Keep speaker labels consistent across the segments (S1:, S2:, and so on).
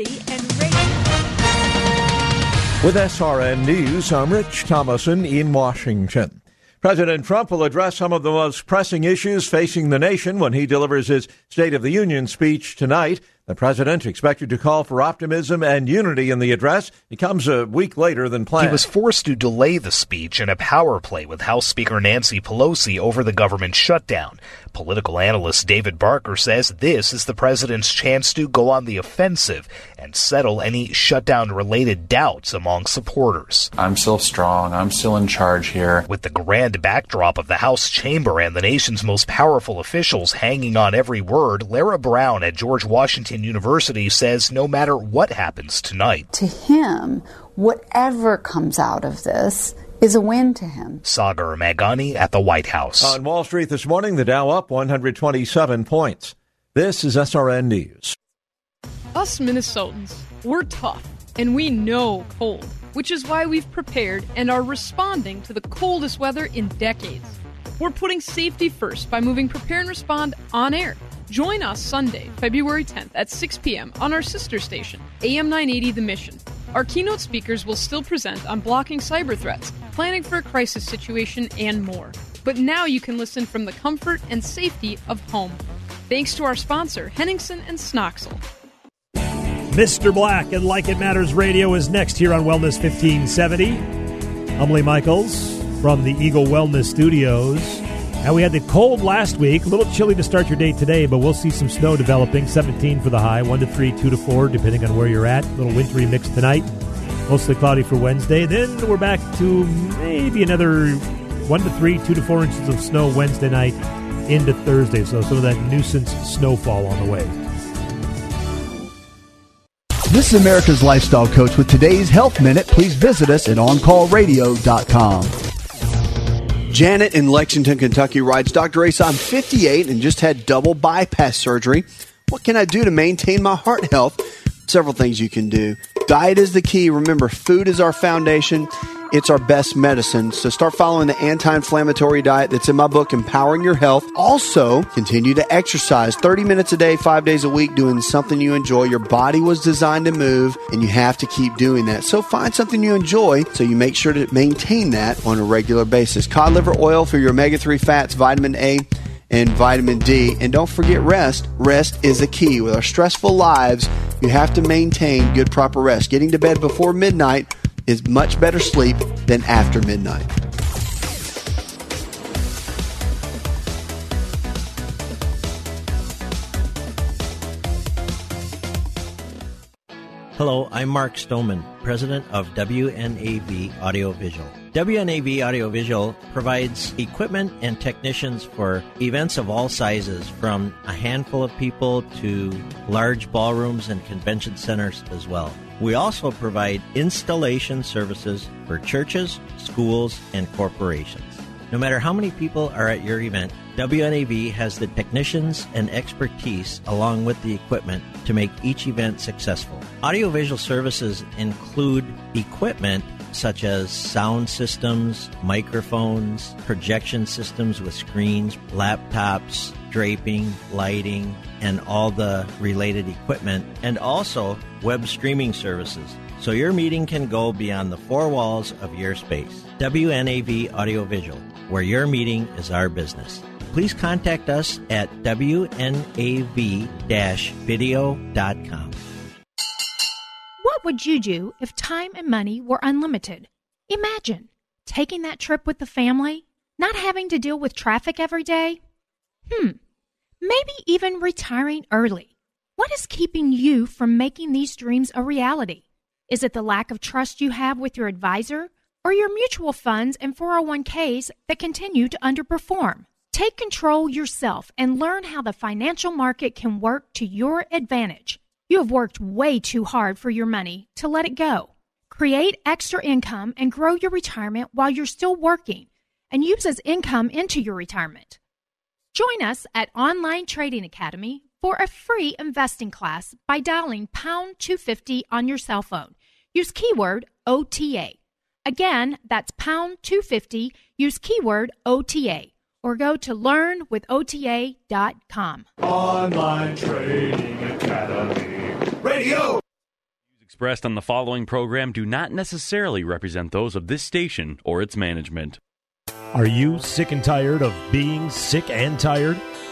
S1: Healthy and radio.
S2: With SRN News, I'm Rich Thomason in Washington. President Trump will address some of the most pressing issues facing the nation when he delivers his State of the Union speech tonight. The president expected to call for optimism and unity in the address. It comes a week later than planned.
S3: He was forced to delay the speech in a power play with House Speaker Nancy Pelosi over the government shutdown. Political analyst David Barker says this is the president's chance to go on the offensive and settle any shutdown related doubts among supporters.
S4: I'm still strong. I'm still in charge here.
S3: With the grand backdrop of the House chamber and the nation's most powerful officials hanging on every word, Lara Brown at George Washington University says no matter what happens tonight,
S5: to him, whatever comes out of this is a win to him.
S3: Sagar Meghani at the White House.
S2: On Wall Street this morning, the Dow up 127 points. This is SRN News.
S6: Us Minnesotans, we're tough and we know cold, which is why we've prepared and are responding to the coldest weather in decades. We're putting safety first by moving Prepare and Respond on air. Join us Sunday, February 10th at 6 p.m. on our sister station, AM 980 The Mission. Our keynote speakers will still present on blocking cyber threats, planning for a crisis situation, and more. But now you can listen from the comfort and safety of home. Thanks to our sponsor, Henningson and Snoxell.
S7: Mr. Black and Like It Matters Radio is next here on Wellness 1570. I'm Lee Michaels from the Eagle Wellness Studios. Now, we had the cold last week, a little chilly to start your day today, but we'll see some snow developing. 17 for the high, 1 to 3, 2 to 4, depending on where you're at. A little wintry mix tonight. Mostly cloudy for Wednesday. Then we're back to maybe another 1 to 3, 2 to 4 inches of snow Wednesday night into Thursday. So some of that nuisance snowfall on the way.
S8: This is America's Lifestyle Coach with today's Health Minute. Please visit us at OnCallRadio.com. Janet in Lexington, Kentucky writes, Dr. Asa, I'm 58 and just had double bypass surgery. What can I do to maintain my heart health? Several things you can do. Diet is the key. Remember, food is our foundation. It's our best medicine. So start following the anti-inflammatory diet that's in my book, Empowering Your Health. Also, continue to exercise 30 minutes a day, five days a week, doing something you enjoy. Your body was designed to move and you have to keep doing that. So find something you enjoy so you make sure to maintain that on a regular basis. Cod liver oil for your omega-3 fats, vitamin A, and vitamin D. And don't forget rest. Rest is the key. With our stressful lives, you have to maintain good, proper rest. Getting to bed before midnight is much better sleep than after midnight.
S9: Hello, I'm Mark Stoneman, president of WNAV Audiovisual. WNAV Audiovisual provides equipment and technicians for events of all sizes, from a handful of people to large ballrooms and convention centers as well. We also provide installation services for churches, schools, and corporations. No matter how many people are at your event, WNAV has the technicians and expertise along with the equipment to make each event successful. Audiovisual services include equipment such as sound systems, microphones, projection systems with screens, laptops, draping, lighting, and all the related equipment, and also web streaming services. So your meeting can go beyond the four walls of your space. WNAV Audiovisual, where your meeting is our business. Please contact us at WNAV-video.com.
S10: What would you do if time and money were unlimited? Imagine taking that trip with the family, not having to deal with traffic every day. Hmm, maybe even retiring early. What is keeping you from making these dreams a reality? Is it the lack of trust you have with your advisor or your mutual funds and 401ks that continue to underperform? Take control yourself and learn how the financial market can work to your advantage. You have worked way too hard for your money to let it go. Create extra income and grow your retirement while you're still working and use as income into your retirement. Join us at Online Trading Academy for a free investing class by dialing pound 250 on your cell phone. Use keyword OTA. Again, that's pound 250. Use keyword OTA or go to learnwithota.com.
S11: Online Trading Academy Radio.
S12: Expressed on the following program do not necessarily represent those of this station or its management.
S7: Are you sick and tired of being sick and tired?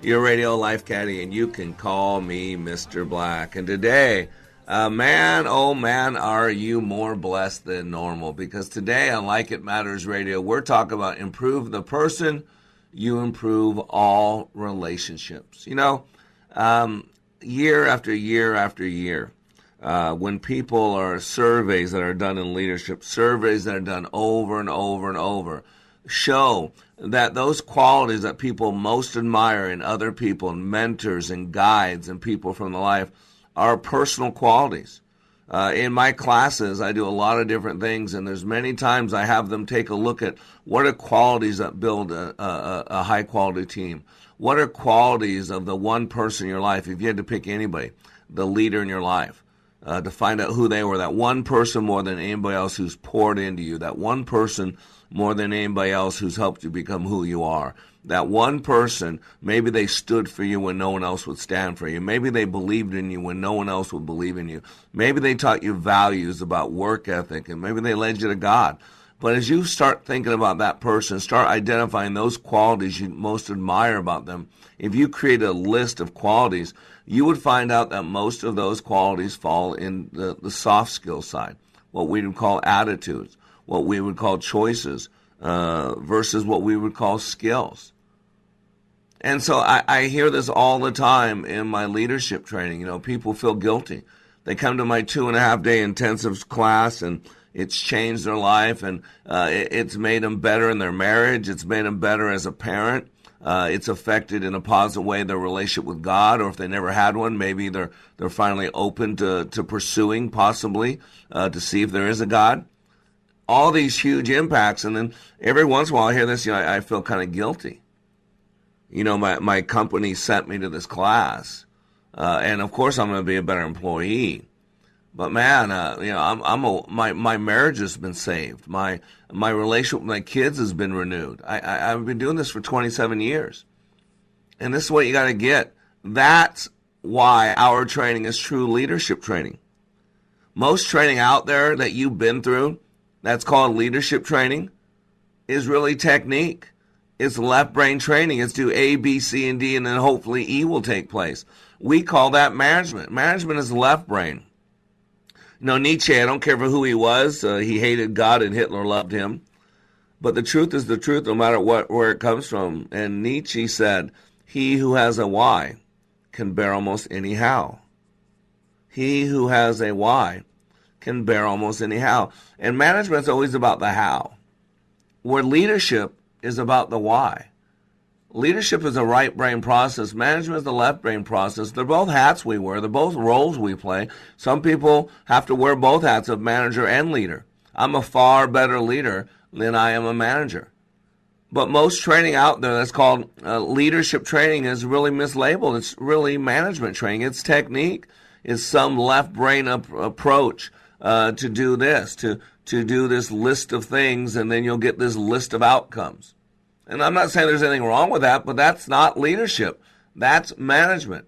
S13: your radio life caddy, and you can call me Mr. Black. And today, uh, man, oh man, are you more blessed than normal? Because today on Like It Matters Radio, we're talking about improve the person, you improve all relationships. You know, um, year after year after year, uh, when people are surveys that are done in leadership, surveys that are done over and over and over, show that those qualities that people most admire in other people and mentors and guides and people from the life are personal qualities. Uh, in my classes, I do a lot of different things, and there's many times I have them take a look at what are qualities that build a, a, a high quality team. What are qualities of the one person in your life, if you had to pick anybody, the leader in your life, uh, to find out who they were, that one person more than anybody else who's poured into you, that one person more than anybody else who's helped you become who you are. That one person, maybe they stood for you when no one else would stand for you. Maybe they believed in you when no one else would believe in you. Maybe they taught you values about work ethic and maybe they led you to God. But as you start thinking about that person, start identifying those qualities you most admire about them, if you create a list of qualities, you would find out that most of those qualities fall in the, the soft skill side, what we would call attitudes what we would call choices uh, versus what we would call skills. And so I, I hear this all the time in my leadership training. You know, people feel guilty. They come to my two and a half day intensive class and it's changed their life and uh, it, it's made them better in their marriage. It's made them better as a parent. Uh, it's affected in a positive way their relationship with God, or if they never had one, maybe they're they're finally open to to pursuing possibly uh, to see if there is a God all these huge impacts, and then every once in a while I hear this, you know, I, I feel kind of guilty. You know, my my company sent me to this class, uh, and of course I'm going to be a better employee. But man, uh, you know, I'm I'm a, my my marriage has been saved. My my relationship with my kids has been renewed. I, I I've been doing this for 27 years, and this is what you got to get. That's why our training is true leadership training. Most training out there that you've been through that's called leadership training, is really technique. It's left brain training. It's do A, B, C, and D, and then hopefully E will take place. We call that management. Management is left brain. Know, Nietzsche, I don't care for who he was, uh, he hated God and Hitler loved him. But the truth is the truth no matter what where it comes from. And Nietzsche said, He who has a why can bear almost any how. He who has a why can bear almost anyhow. And management's always about the how, where leadership is about the why. Leadership is a right brain process. Management is the left brain process. They're both hats we wear. They're both roles we play. Some people have to wear both hats of manager and leader. I'm a far better leader than I am a manager. But most training out there that's called uh, leadership training is really mislabeled. It's really management training. It's technique. It's some left brain ap- approach uh, to do this, to to do this list of things, and then you'll get this list of outcomes. And I'm not saying there's anything wrong with that, but that's not leadership. That's management.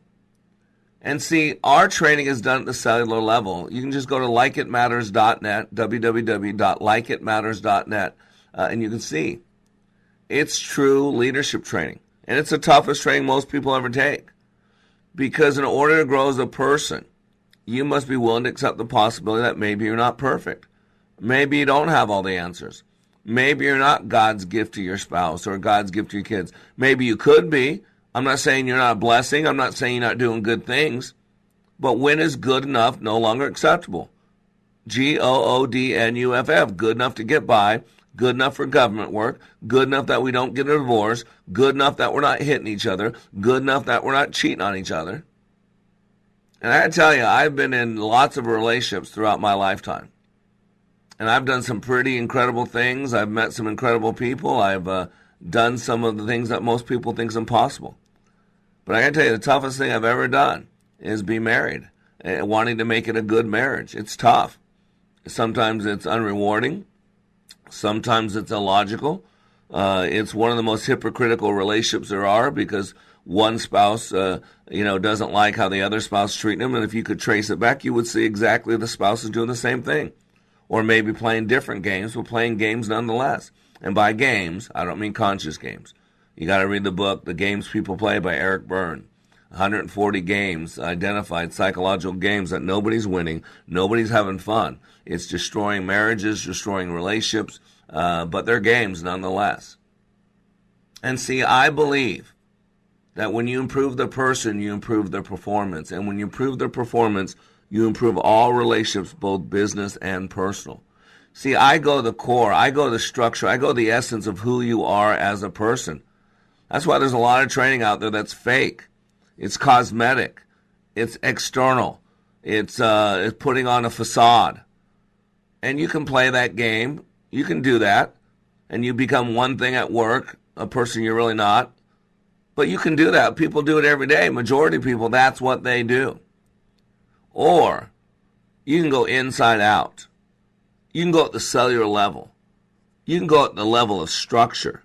S13: And see, our training is done at the cellular level. You can just go to likeitmatters.net, www.likeitmatters.net, uh, and you can see it's true leadership training. And it's the toughest training most people ever take. Because in order to grow as a person, you must be willing to accept the possibility that maybe you're not perfect. Maybe you don't have all the answers. Maybe you're not God's gift to your spouse or God's gift to your kids. Maybe you could be. I'm not saying you're not a blessing. I'm not saying you're not doing good things. But when is good enough no longer acceptable? G O O D N U F F, good enough to get by, good enough for government work, good enough that we don't get a divorce, good enough that we're not hitting each other, good enough that we're not cheating on each other. And I tell you, I've been in lots of relationships throughout my lifetime. And I've done some pretty incredible things. I've met some incredible people. I've uh, done some of the things that most people think is impossible. But I got to tell you, the toughest thing I've ever done is be married, uh, wanting to make it a good marriage. It's tough. Sometimes it's unrewarding. Sometimes it's illogical. Uh, it's one of the most hypocritical relationships there are because one spouse, uh, you know, doesn't like how the other spouse treating them, and if you could trace it back, you would see exactly the spouse is doing the same thing, or maybe playing different games, but playing games nonetheless. And by games, I don't mean conscious games. You got to read the book, The Games People Play by Eric Berne. 140 games identified psychological games that nobody's winning, nobody's having fun. It's destroying marriages, destroying relationships, uh, but they're games nonetheless. And see, I believe that when you improve the person, you improve their performance. And when you improve their performance, you improve all relationships, both business and personal. See, I go the core, I go the structure, I go the essence of who you are as a person. That's why there's a lot of training out there that's fake. It's cosmetic. It's external. It's, uh, it's putting on a facade. And you can play that game. You can do that. And you become one thing at work, a person you're really not. But you can do that. People do it every day. Majority of people, that's what they do. Or you can go inside out. You can go at the cellular level. You can go at the level of structure.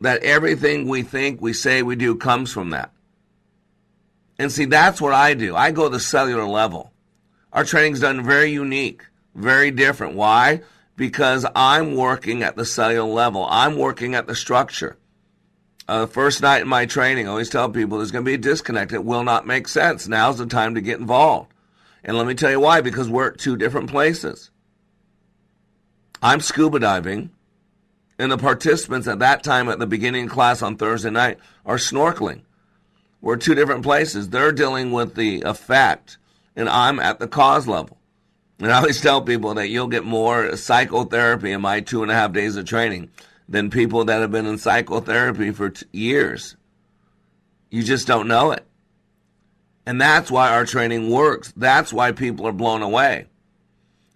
S13: That everything we think, we say, we do comes from that. And see, that's what I do. I go to the cellular level. Our training's done very unique, very different. Why? Because I'm working at the cellular level. I'm working at the structure. Uh, first night in my training, I always tell people there's going to be a disconnect. It will not make sense. Now's the time to get involved. And let me tell you why, because we're at two different places. I'm scuba diving, and the participants at that time at the beginning class on Thursday night are snorkeling. We're two different places. They're dealing with the effect, and I'm at the cause level. And I always tell people that you'll get more psychotherapy in my two and a half days of training than people that have been in psychotherapy for t- years. You just don't know it. And that's why our training works. That's why people are blown away.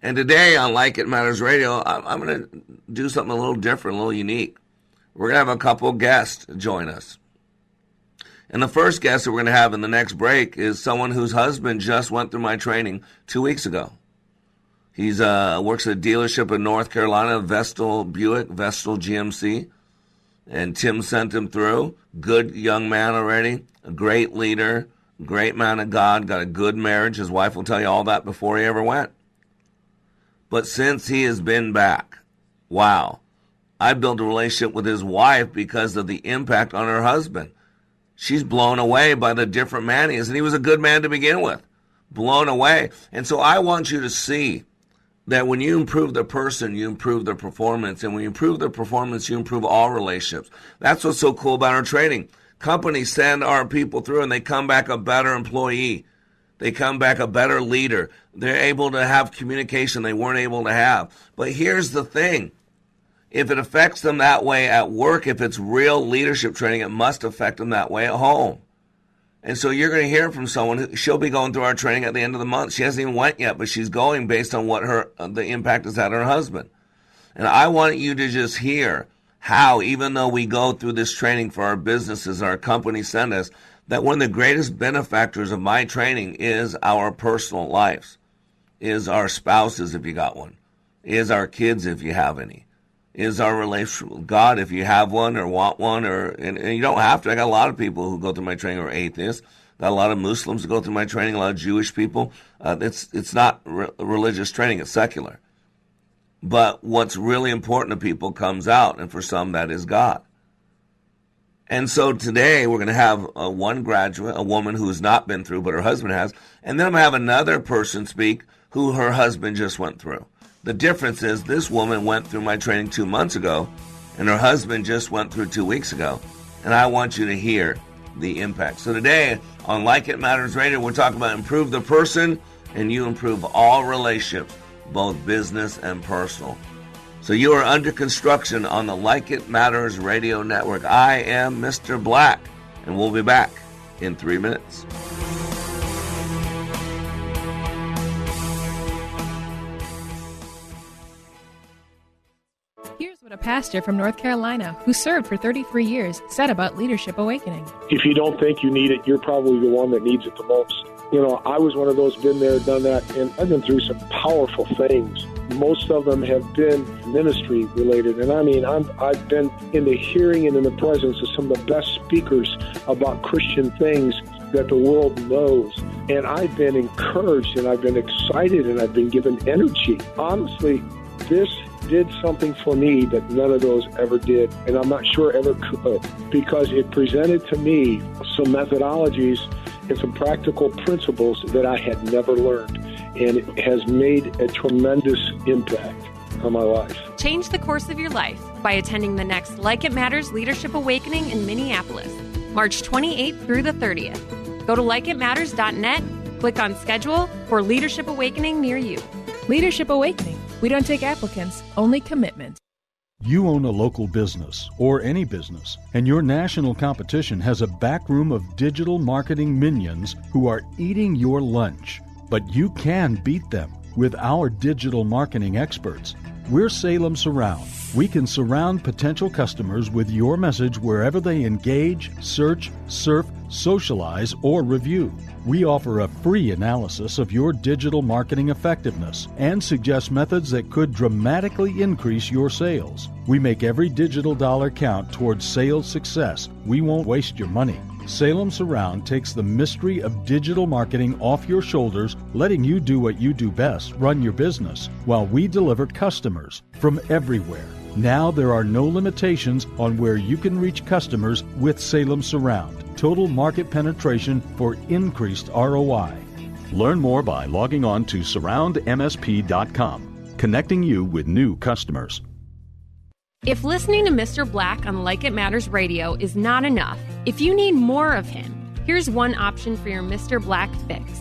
S13: And today on Like It Matters Radio, I'm, I'm going to do something a little different, a little unique. We're going to have a couple guests join us. And the first guest that we're going to have in the next break is someone whose husband just went through my training two weeks ago. He's uh, works at a dealership in North Carolina, Vestal Buick, Vestal GMC. And Tim sent him through. Good young man already, a great leader, great man of God, got a good marriage. His wife will tell you all that before he ever went. But since he has been back, wow, I built a relationship with his wife because of the impact on her husband. She's blown away by the different man he is, and he was a good man to begin with. Blown away. And so I want you to see that when you improve the person, you improve their performance. And when you improve their performance, you improve all relationships. That's what's so cool about our training. Companies send our people through and they come back a better employee. They come back a better leader. They're able to have communication they weren't able to have. But here's the thing. If it affects them that way at work, if it's real leadership training, it must affect them that way at home. And so you're going to hear from someone who she'll be going through our training at the end of the month. She hasn't even went yet, but she's going based on what her uh, the impact has had on her husband. And I want you to just hear how, even though we go through this training for our businesses, our companies send us, that one of the greatest benefactors of my training is our personal lives, is our spouses if you got one, is our kids if you have any, is our relationship with God if you have one or want one, or and, and you don't have to. I got a lot of people who go through my training who are atheists. Got a lot of Muslims who go through my training. A lot of Jewish people. Uh, it's it's not re- religious training. It's secular. But what's really important to people comes out, and for some that is God. And so today we're going to have uh, one graduate, a woman who has not been through, but her husband has, and then I'm going to have another person speak who her husband just went through. The difference is this woman went through my training two months ago, and her husband just went through two weeks ago. And I want you to hear the impact. So today on Like It Matters Radio, we're talking about improve the person and you improve all relationships, both business and personal. So you are under construction on the Like It Matters Radio Network. I am Mr. Black, and we'll be back in three minutes.
S14: Pastor from North Carolina, who served for 33 years, said about Leadership Awakening.
S15: If you don't think you need it, you're probably the one that needs it the most. You know, I was one of those, been there, done that, and I've been through some powerful things. Most of them have been ministry related. And I mean, I'm, I've been in the hearing and in the presence of some of the best speakers about Christian things that the world knows. And I've been encouraged and I've been excited and I've been given energy. Honestly, this did something for me that none of those ever did, and I'm not sure ever could, uh, because it presented to me some methodologies and some practical principles that I had never learned, and it has made a tremendous impact on my life.
S16: Change the course of your life by attending the next Like It Matters Leadership Awakening in Minneapolis, March 28th through the 30th. Go to likeitmatters.net, click on schedule for Leadership Awakening near you.
S14: Leadership Awakening. We don't take applicants, only commitment.
S17: You own a local business or any business, and your national competition has a backroom of digital marketing minions who are eating your lunch. But you can beat them with our digital marketing experts. We're Salem Surround. We can surround potential customers with your message wherever they engage, search, surf, socialize, or review. We offer a free analysis of your digital marketing effectiveness and suggest methods that could dramatically increase your sales. We make every digital dollar count towards sales success. We won't waste your money. Salem Surround takes the mystery of digital marketing off your shoulders, letting you do what you do best run your business, while we deliver customers from everywhere. Now there are no limitations on where you can reach customers with Salem Surround. Total market penetration for increased ROI. Learn more by logging on to surroundmsp.com, connecting you with new customers.
S16: If listening to Mr. Black on Like It Matters Radio is not enough, if you need more of him, here's one option for your Mr. Black fix.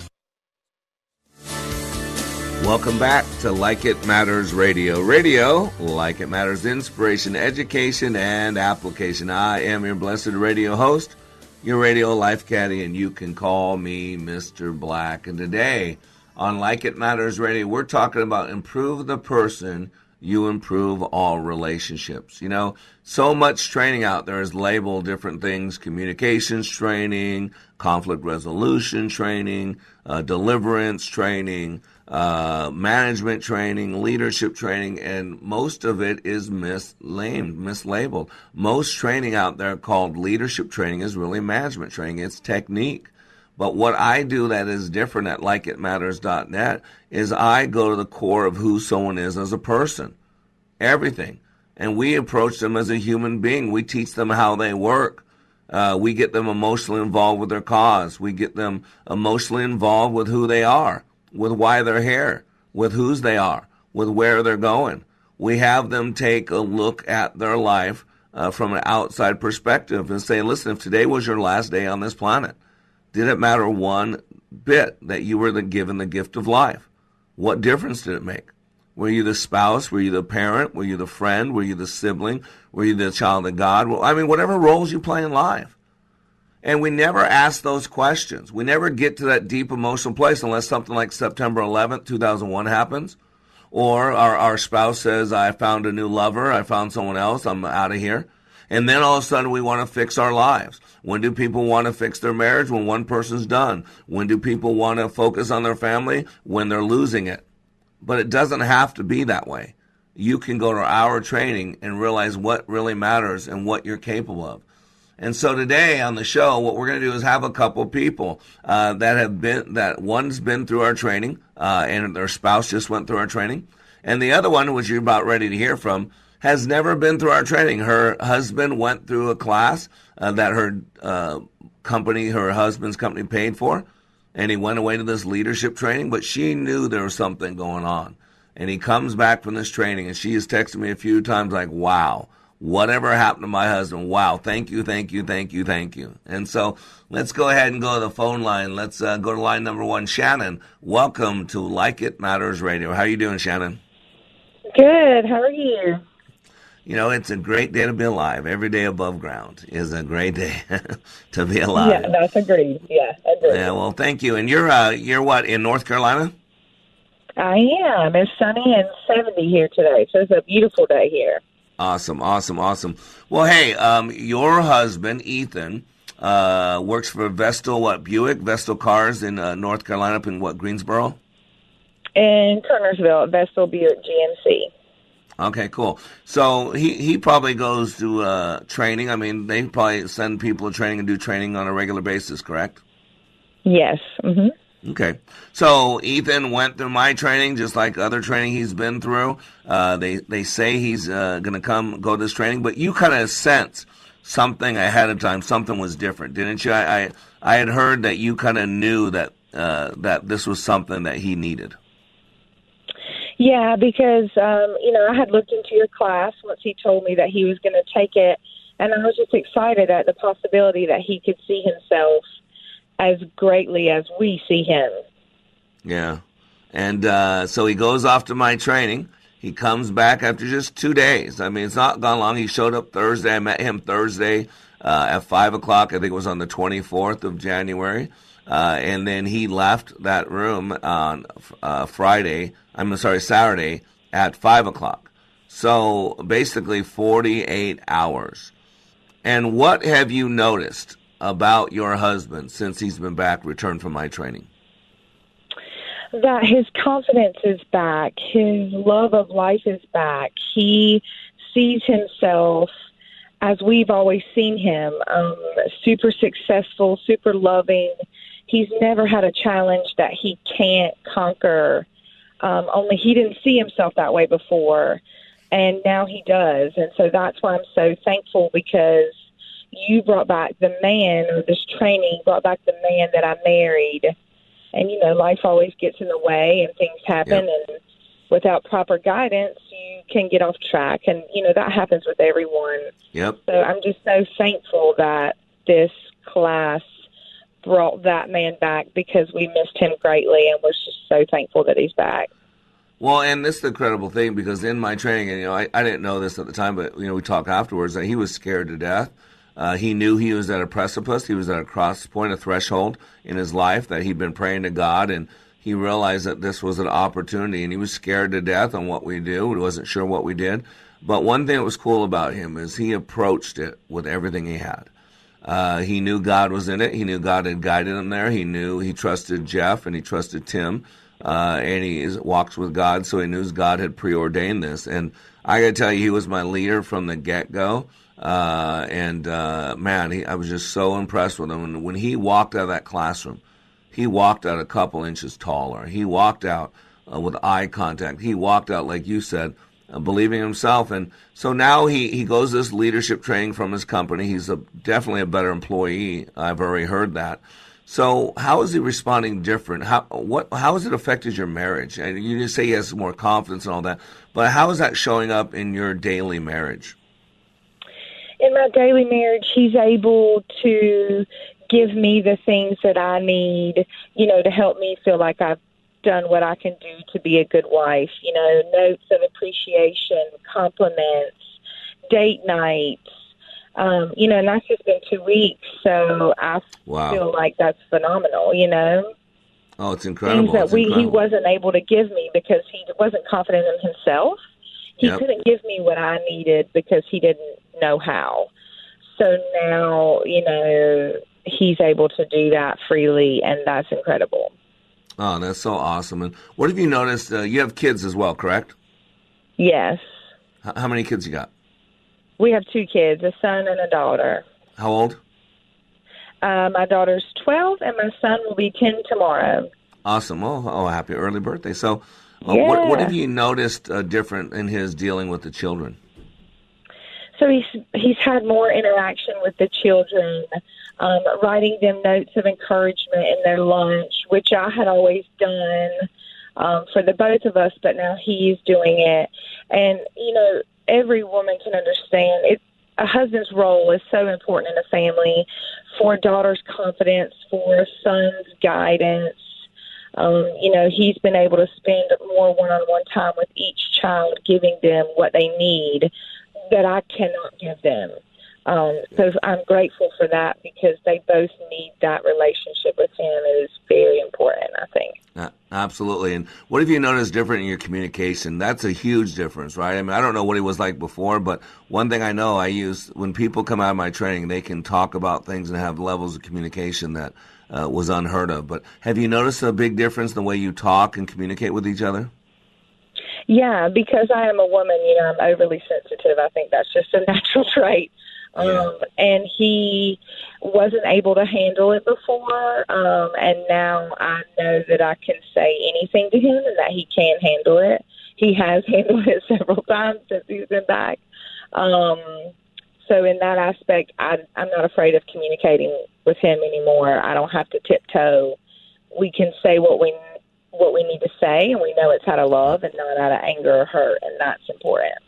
S13: Welcome back to Like It Matters Radio. Radio, like it matters, inspiration, education, and application. I am your blessed radio host, your radio life caddy, and you can call me Mr. Black. And today on Like It Matters Radio, we're talking about improve the person, you improve all relationships. You know, so much training out there is labeled different things communications training, conflict resolution training, uh, deliverance training uh, management training, leadership training, and most of it is mislamed, mislabeled. Most training out there called leadership training is really management training. It's technique. But what I do that is different at likeitmatters.net is I go to the core of who someone is as a person. Everything. And we approach them as a human being. We teach them how they work. Uh, we get them emotionally involved with their cause. We get them emotionally involved with who they are with why they're here, with whose they are, with where they're going. We have them take a look at their life uh, from an outside perspective and say, listen, if today was your last day on this planet, did it matter one bit that you were the, given the gift of life? What difference did it make? Were you the spouse? Were you the parent? Were you the friend? Were you the sibling? Were you the child of God? Well, I mean, whatever roles you play in life. And we never ask those questions. We never get to that deep emotional place unless something like September 11th, 2001 happens. Or our, our spouse says, I found a new lover, I found someone else, I'm out of here. And then all of a sudden we want to fix our lives. When do people want to fix their marriage? When one person's done. When do people want to focus on their family? When they're losing it. But it doesn't have to be that way. You can go to our training and realize what really matters and what you're capable of. And so today on the show, what we're going to do is have a couple people uh, that have been that one's been through our training, uh, and their spouse just went through our training, and the other one, which you're about ready to hear from, has never been through our training. Her husband went through a class uh, that her uh, company, her husband's company, paid for, and he went away to this leadership training, but she knew there was something going on. And he comes back from this training, and she has texted me a few times like, "Wow." Whatever happened to my husband. Wow, thank you, thank you, thank you, thank you. And so let's go ahead and go to the phone line. Let's uh, go to line number one. Shannon, welcome to Like It Matters Radio. How are you doing, Shannon?
S18: Good. How are you?
S13: You know, it's a great day to be alive. Every day above ground is a great day to be alive.
S18: Yeah, that's agreed. Yeah, agreed.
S13: Yeah, well, thank you. And you're uh, you're what in North Carolina?
S18: I am. It's sunny and 70 here today, so it's a beautiful day here.
S13: Awesome, awesome, awesome. Well, hey, um, your husband Ethan uh, works for Vestal what Buick Vestal Cars in uh, North Carolina, up in what Greensboro.
S18: In Kernersville, Vestal Buick GMC.
S13: Okay, cool. So he he probably goes to uh, training. I mean, they probably send people to training and do training on a regular basis, correct?
S18: Yes. hmm
S13: Okay. So Ethan went through my training, just like other training he's been through. Uh, they they say he's uh, going to come go to this training, but you kind of sense something ahead of time. Something was different, didn't you? I I, I had heard that you kind of knew that uh, that this was something that he needed.
S18: Yeah, because um, you know I had looked into your class once he told me that he was going to take it, and I was just excited at the possibility that he could see himself as greatly as we see him.
S13: Yeah. And uh, so he goes off to my training. He comes back after just two days. I mean, it's not gone long. He showed up Thursday. I met him Thursday uh, at 5 o'clock. I think it was on the 24th of January. Uh, and then he left that room on uh, Friday, I'm sorry, Saturday at 5 o'clock. So basically 48 hours. And what have you noticed about your husband since he's been back, returned from my training?
S18: That his confidence is back, his love of life is back. He sees himself as we've always seen him um, super successful, super loving. He's never had a challenge that he can't conquer. Um, only he didn't see himself that way before, and now he does. And so that's why I'm so thankful because you brought back the man, or this training brought back the man that I married. And, you know, life always gets in the way and things happen. Yep. And without proper guidance, you can get off track. And, you know, that happens with everyone.
S13: Yep.
S18: So I'm just so thankful that this class brought that man back because we missed him greatly. And we're just so thankful that he's back.
S13: Well, and this is the incredible thing because in my training, and you know, I, I didn't know this at the time, but you know, we talked afterwards that he was scared to death. Uh, he knew he was at a precipice. He was at a cross point, a threshold in his life that he'd been praying to God, and he realized that this was an opportunity. And he was scared to death on what we do. He wasn't sure what we did. But one thing that was cool about him is he approached it with everything he had. Uh, he knew God was in it. He knew God had guided him there. He knew he trusted Jeff and he trusted Tim, uh, and he walks with God, so he knew God had preordained this. And I got to tell you, he was my leader from the get go. Uh, and uh, man, he, I was just so impressed with him. And when he walked out of that classroom, he walked out a couple inches taller. He walked out uh, with eye contact. He walked out, like you said, uh, believing himself. And so now he, he goes this leadership training from his company. He's a, definitely a better employee. I've already heard that. So how is he responding different? How what how has it affected your marriage? And you just say he has more confidence and all that, but how is that showing up in your daily marriage?
S18: In my daily marriage, he's able to give me the things that I need, you know, to help me feel like I've done what I can do to be a good wife. You know, notes of appreciation, compliments, date nights, Um, you know, and that's just been two weeks. So I
S13: Wow.
S18: feel like that's phenomenal. You know,
S13: Oh, it's incredible.
S18: things that
S13: It's
S18: we he wasn't able to give me because he wasn't confident in himself. He
S13: Yep.
S18: couldn't give me what I needed because he didn't know how. So now, you know, he's able to do that freely, and that's incredible.
S13: Oh, that's so awesome. And what have you noticed? Uh, you have kids as well, correct?
S18: Yes,
S13: H- how many kids you got?
S18: we have two kids, a son and a daughter.
S13: How old?
S18: Uh, my daughter's 12, and my son will be 10 tomorrow.
S13: Awesome. Oh, oh, happy early birthday. So, uh, what, what have you noticed uh, different in his dealing with the children?
S18: So he's he's had more interaction with the children, um, writing them notes of encouragement in their lunch, which I had always done um, for the both of us, but now he's doing it. And you know, every woman can understand it. A husband's role is so important in a family for a daughter's confidence, for a son's guidance. Um, you know, he's been able to spend more one-on-one time with each child, giving them what they need that I cannot give them. Um, so I'm grateful for that because they both need that relationship with him. It is very important, I think.
S13: Absolutely. And what have you noticed different in your communication? That's a huge difference, right? I mean, I don't know what he was like before, but one thing I know I use when people come out of my training, they can talk about things and have levels of communication that uh, was unheard of. But have you noticed a big difference in the way you talk and communicate with each other?
S18: Yeah, because I am a woman, you know, I'm overly sensitive. I think that's just a natural trait. Um, and he wasn't able to handle it before. Um, and now I know that I can say anything to him and that he can handle it. He has handled it several times since he's been back. Um, so in that aspect, I, I'm not afraid of communicating with him anymore. I don't have to tiptoe. We can say what we what we need to say, and we know it's out of love and not out of anger or hurt, and that's important.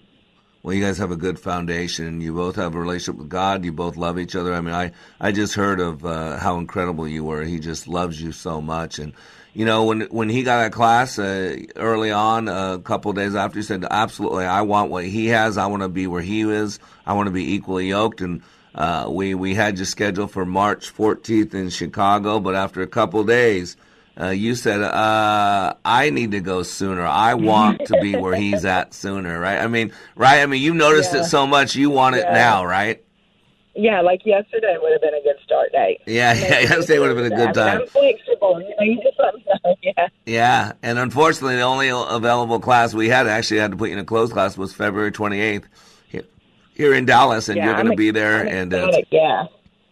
S13: Well, you guys have a good foundation. You both have a relationship with God. You both love each other. I mean, I, I just heard of uh, how incredible you were. He just loves you so much. And, you know, when when he got of class uh, early on, a couple of days after, he said, absolutely, I want what he has. I want to be where he is. I want to be equally yoked. And uh, we, we had you scheduled for March 14th in Chicago, but after a couple days, uh, you said, uh, I need to go sooner. I want to be where he's at sooner, right? I mean, right? I mean, you noticed
S18: Yeah.
S13: it so much, you want it
S18: Yeah.
S13: now, right?
S18: Yeah, like yesterday would have been a good start date.
S13: Yeah, yeah, yesterday would have been a good
S18: I mean,
S13: time.
S18: I'm flexible. You know, you just let me know. Yeah.
S13: Yeah, and unfortunately, the only available class we had, actually had to put you in a closed class, was February 28th here, in Dallas, and
S18: Yeah,
S13: you're going to be there.
S18: I'm
S13: and uh,
S18: excited, yeah.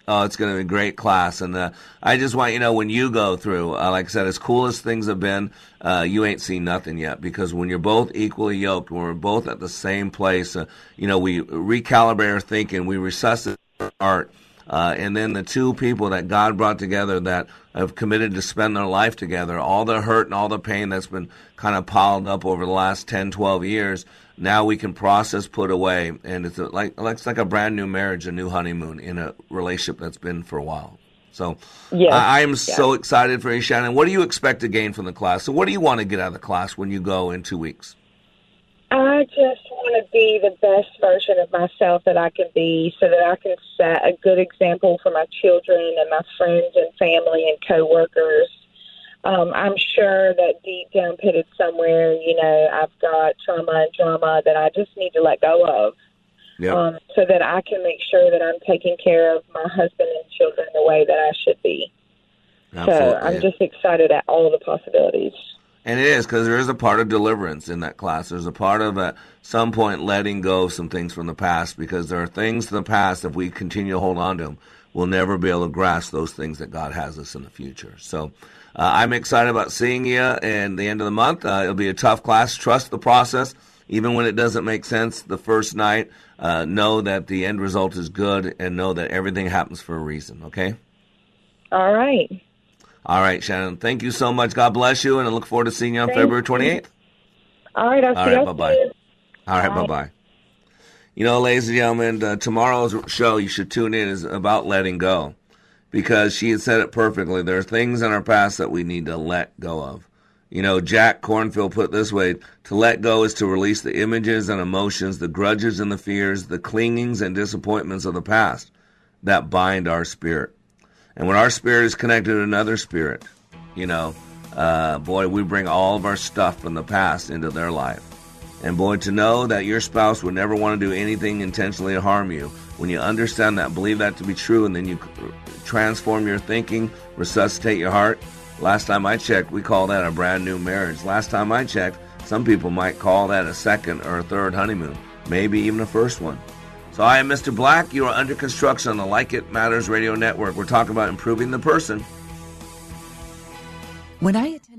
S13: Oh, it's going to be a great class, and uh, I just want you to know when you go through, uh, like I said, as cool as things have been, uh, you ain't seen nothing yet. Because when you're both equally yoked, when we're both at the same place, uh, you know, we recalibrate our thinking, we resuscitate our art, uh, and then the two people that God brought together that have committed to spend their life together, all the hurt and all the pain that's been kind of piled up over the last 10, 12 years, now we can process, put away, and it's like it's like a brand new marriage, a new honeymoon in a relationship that's been for a while. So
S18: Yes,
S13: I, am
S18: yeah.
S13: so excited for you, Shannon. What do you expect to gain from the class? So what do you want to get out of the class when you go in two weeks?
S18: I just want to be the best version of myself that I can be so that I can set a good example for my children and my friends and family and coworkers. Um, I'm sure that deep down pitted somewhere, you know, I've got trauma and drama that I just need to let go of.
S13: Yep.
S18: Um, so that I can make sure that I'm taking care of my husband and children the way that I should be. So I'm just excited at all the possibilities.
S13: And it is because there is a part of deliverance in that class. There's a part of at some point letting go of some things from the past because there are things in the past if we continue to hold on to them, we'll never be able to grasp those things that God has us in the future. So uh, I'm excited about seeing you and the end of the month. Uh, it'll be a tough class. Trust the process, even when it doesn't make sense the first night. Uh, know that the end result is good and know that everything happens for a reason. Okay.
S18: All right.
S13: All right, Shannon. Thank you so much. God bless you, and I look forward to seeing you on February
S18: you.
S13: 28th.
S18: All right. I'll
S13: All
S18: see
S13: right,
S18: you
S13: bye bye.
S18: soon.
S13: All right,
S18: Bye.
S13: bye. You know, ladies and gentlemen, uh, tomorrow's show you should tune in is about letting go, because she had said it perfectly. There are things in our past that we need to let go of, You know, Jack Kornfield put it this way to let go is to release the images and emotions, the grudges and the fears, the clingings and disappointments of the past that bind our spirit. And when our spirit is connected to another spirit, you know, uh, boy, we bring all of our stuff from the past into their life. And boy, to know that your spouse would never want to do anything intentionally to harm you, when you understand that, believe that to be true, and then you transform your thinking, resuscitate your heart, Last time I checked, we call that a brand new marriage. Last time I checked, some people might call that a second or a third honeymoon, maybe even a first one. So I am Mr. Black. You are under construction on the Like It Matters Radio Network. We're talking about improving the person.
S19: When I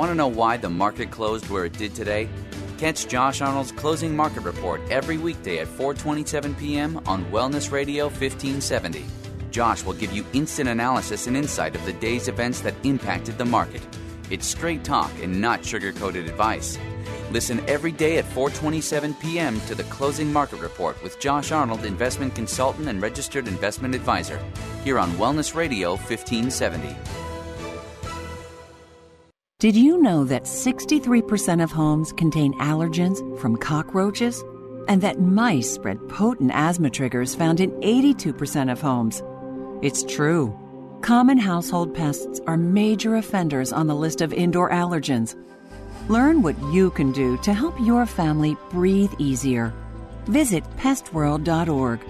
S20: Want to know why the market closed where it did today? Catch Josh Arnold's closing market report every weekday at 4:27 p.m. on Wellness Radio 1570. Josh will give you instant analysis and insight of the day's events that impacted the market. It's straight talk and not sugar-coated advice. Listen every day at 4:27 p.m. to the Closing Market Report with Josh Arnold, investment consultant and registered investment advisor, here on Wellness Radio 1570.
S21: Did you know that 63% of homes contain allergens from cockroaches? And that mice spread potent asthma triggers found in 82% of homes? It's true. Common household pests are major offenders on the list of indoor allergens. Learn what you can do to help your family breathe easier. Visit pestworld.org.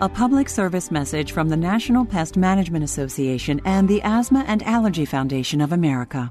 S21: A public service message from the National Pest Management Association and the Asthma and Allergy Foundation of America.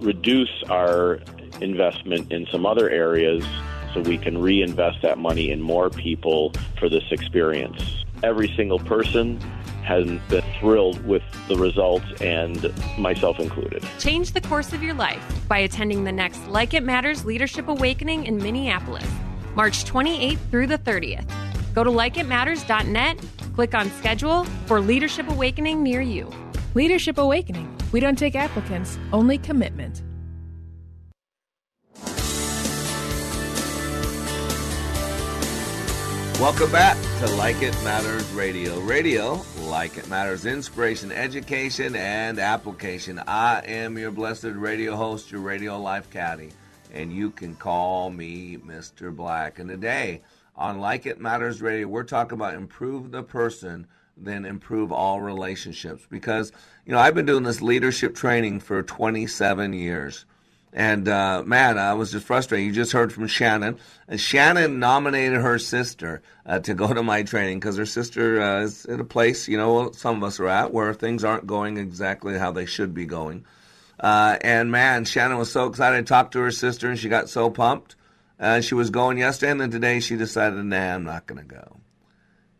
S22: reduce our investment in some other areas so we can reinvest that money in more people for this experience. Every single person has been thrilled with the results, and myself included.
S16: Change the course of your life by attending the next Like It Matters Leadership Awakening in Minneapolis, March 28th through the 30th. Go to likeitmatters.net, click on schedule for Leadership Awakening near you.
S14: Leadership Awakening. We don't take applicants, only commitment.
S13: Welcome back to Like It Matters Radio. Radio, like it matters, inspiration, education, and application. I am your blessed radio host, your radio life caddy, and you can call me Mr. Black. And today on Like It Matters Radio, we're talking about improve the person, then improve all relationships. Because, you know, I've been doing this leadership training for 27 years. And uh, man, I was just frustrated. You just heard from Shannon. And Shannon nominated her sister uh, to go to my training because her sister uh, is at a place, you know, some of us are at where things aren't going exactly how they should be going. Uh, and man, Shannon was so excited to talk to her sister, and she got so pumped. Uh, she was going yesterday, and then today she decided, nah, I'm not going to go.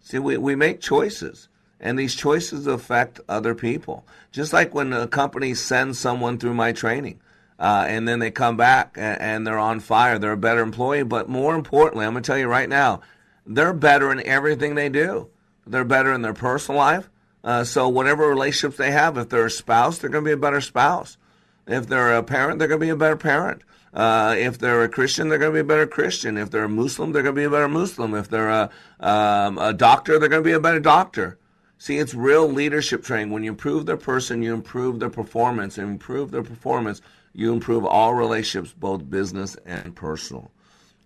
S13: See, we, we make choices, and these choices affect other people. Just like when a company sends someone through my training uh, and then they come back and, and they're on fire. They're a better employee, but more importantly, I'm going to tell you right now, they're better in everything they do. They're better in their personal life. Uh, so whatever relationships they have, if they're a spouse, they're going to be a better spouse. If they're a parent, they're going to be a better parent. Uh, if they're a Christian, they're going to be a better Christian. If they're a Muslim, they're going to be a better Muslim. If they're a, um, a doctor, they're going to be a better doctor. See, it's real leadership training. When you improve their person, you improve their performance. And improve their performance, you improve all relationships, both business and personal.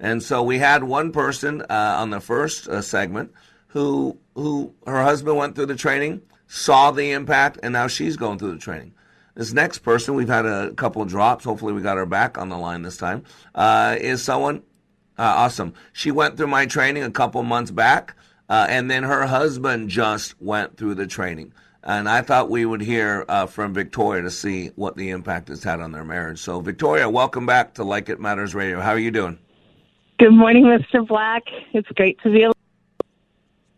S13: And so we had one person uh, on the first uh, segment who who her husband went through the training, saw the impact, and now she's going through the training. This next person, we've had a couple of drops. Hopefully, we got her back on the line this time. Uh, is someone uh, awesome? She went through my training a couple months back, uh, and then her husband just went through the training. And I thought we would hear uh, from Victoria to see what the impact has had on their marriage. So, Victoria, welcome back to Like It Matters Radio. How are you doing?
S23: Good morning, Mr. Black. It's great to be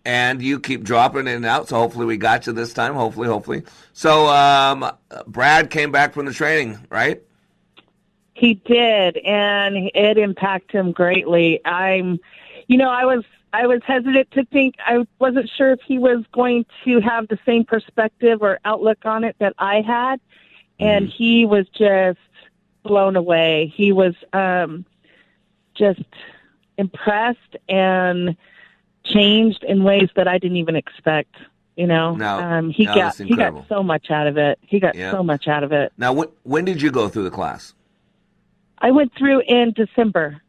S13: and you keep dropping in and out. So hopefully we got you this time. Hopefully, hopefully. So um, Brad came back from the training, right?
S23: He did, and it impacted him greatly. I'm, you know, I was I was hesitant to think. I wasn't sure if he was going to have the same perspective or outlook on it that I had, and mm-hmm. he was just blown away. He was um, just impressed and changed in ways that I didn't even expect. You know,
S13: now,
S23: um, he
S13: now
S23: got he got so much out of it. He got
S13: Yeah.
S23: so much out of it.
S13: Now, when, when did you go through the class?
S23: I went through in December.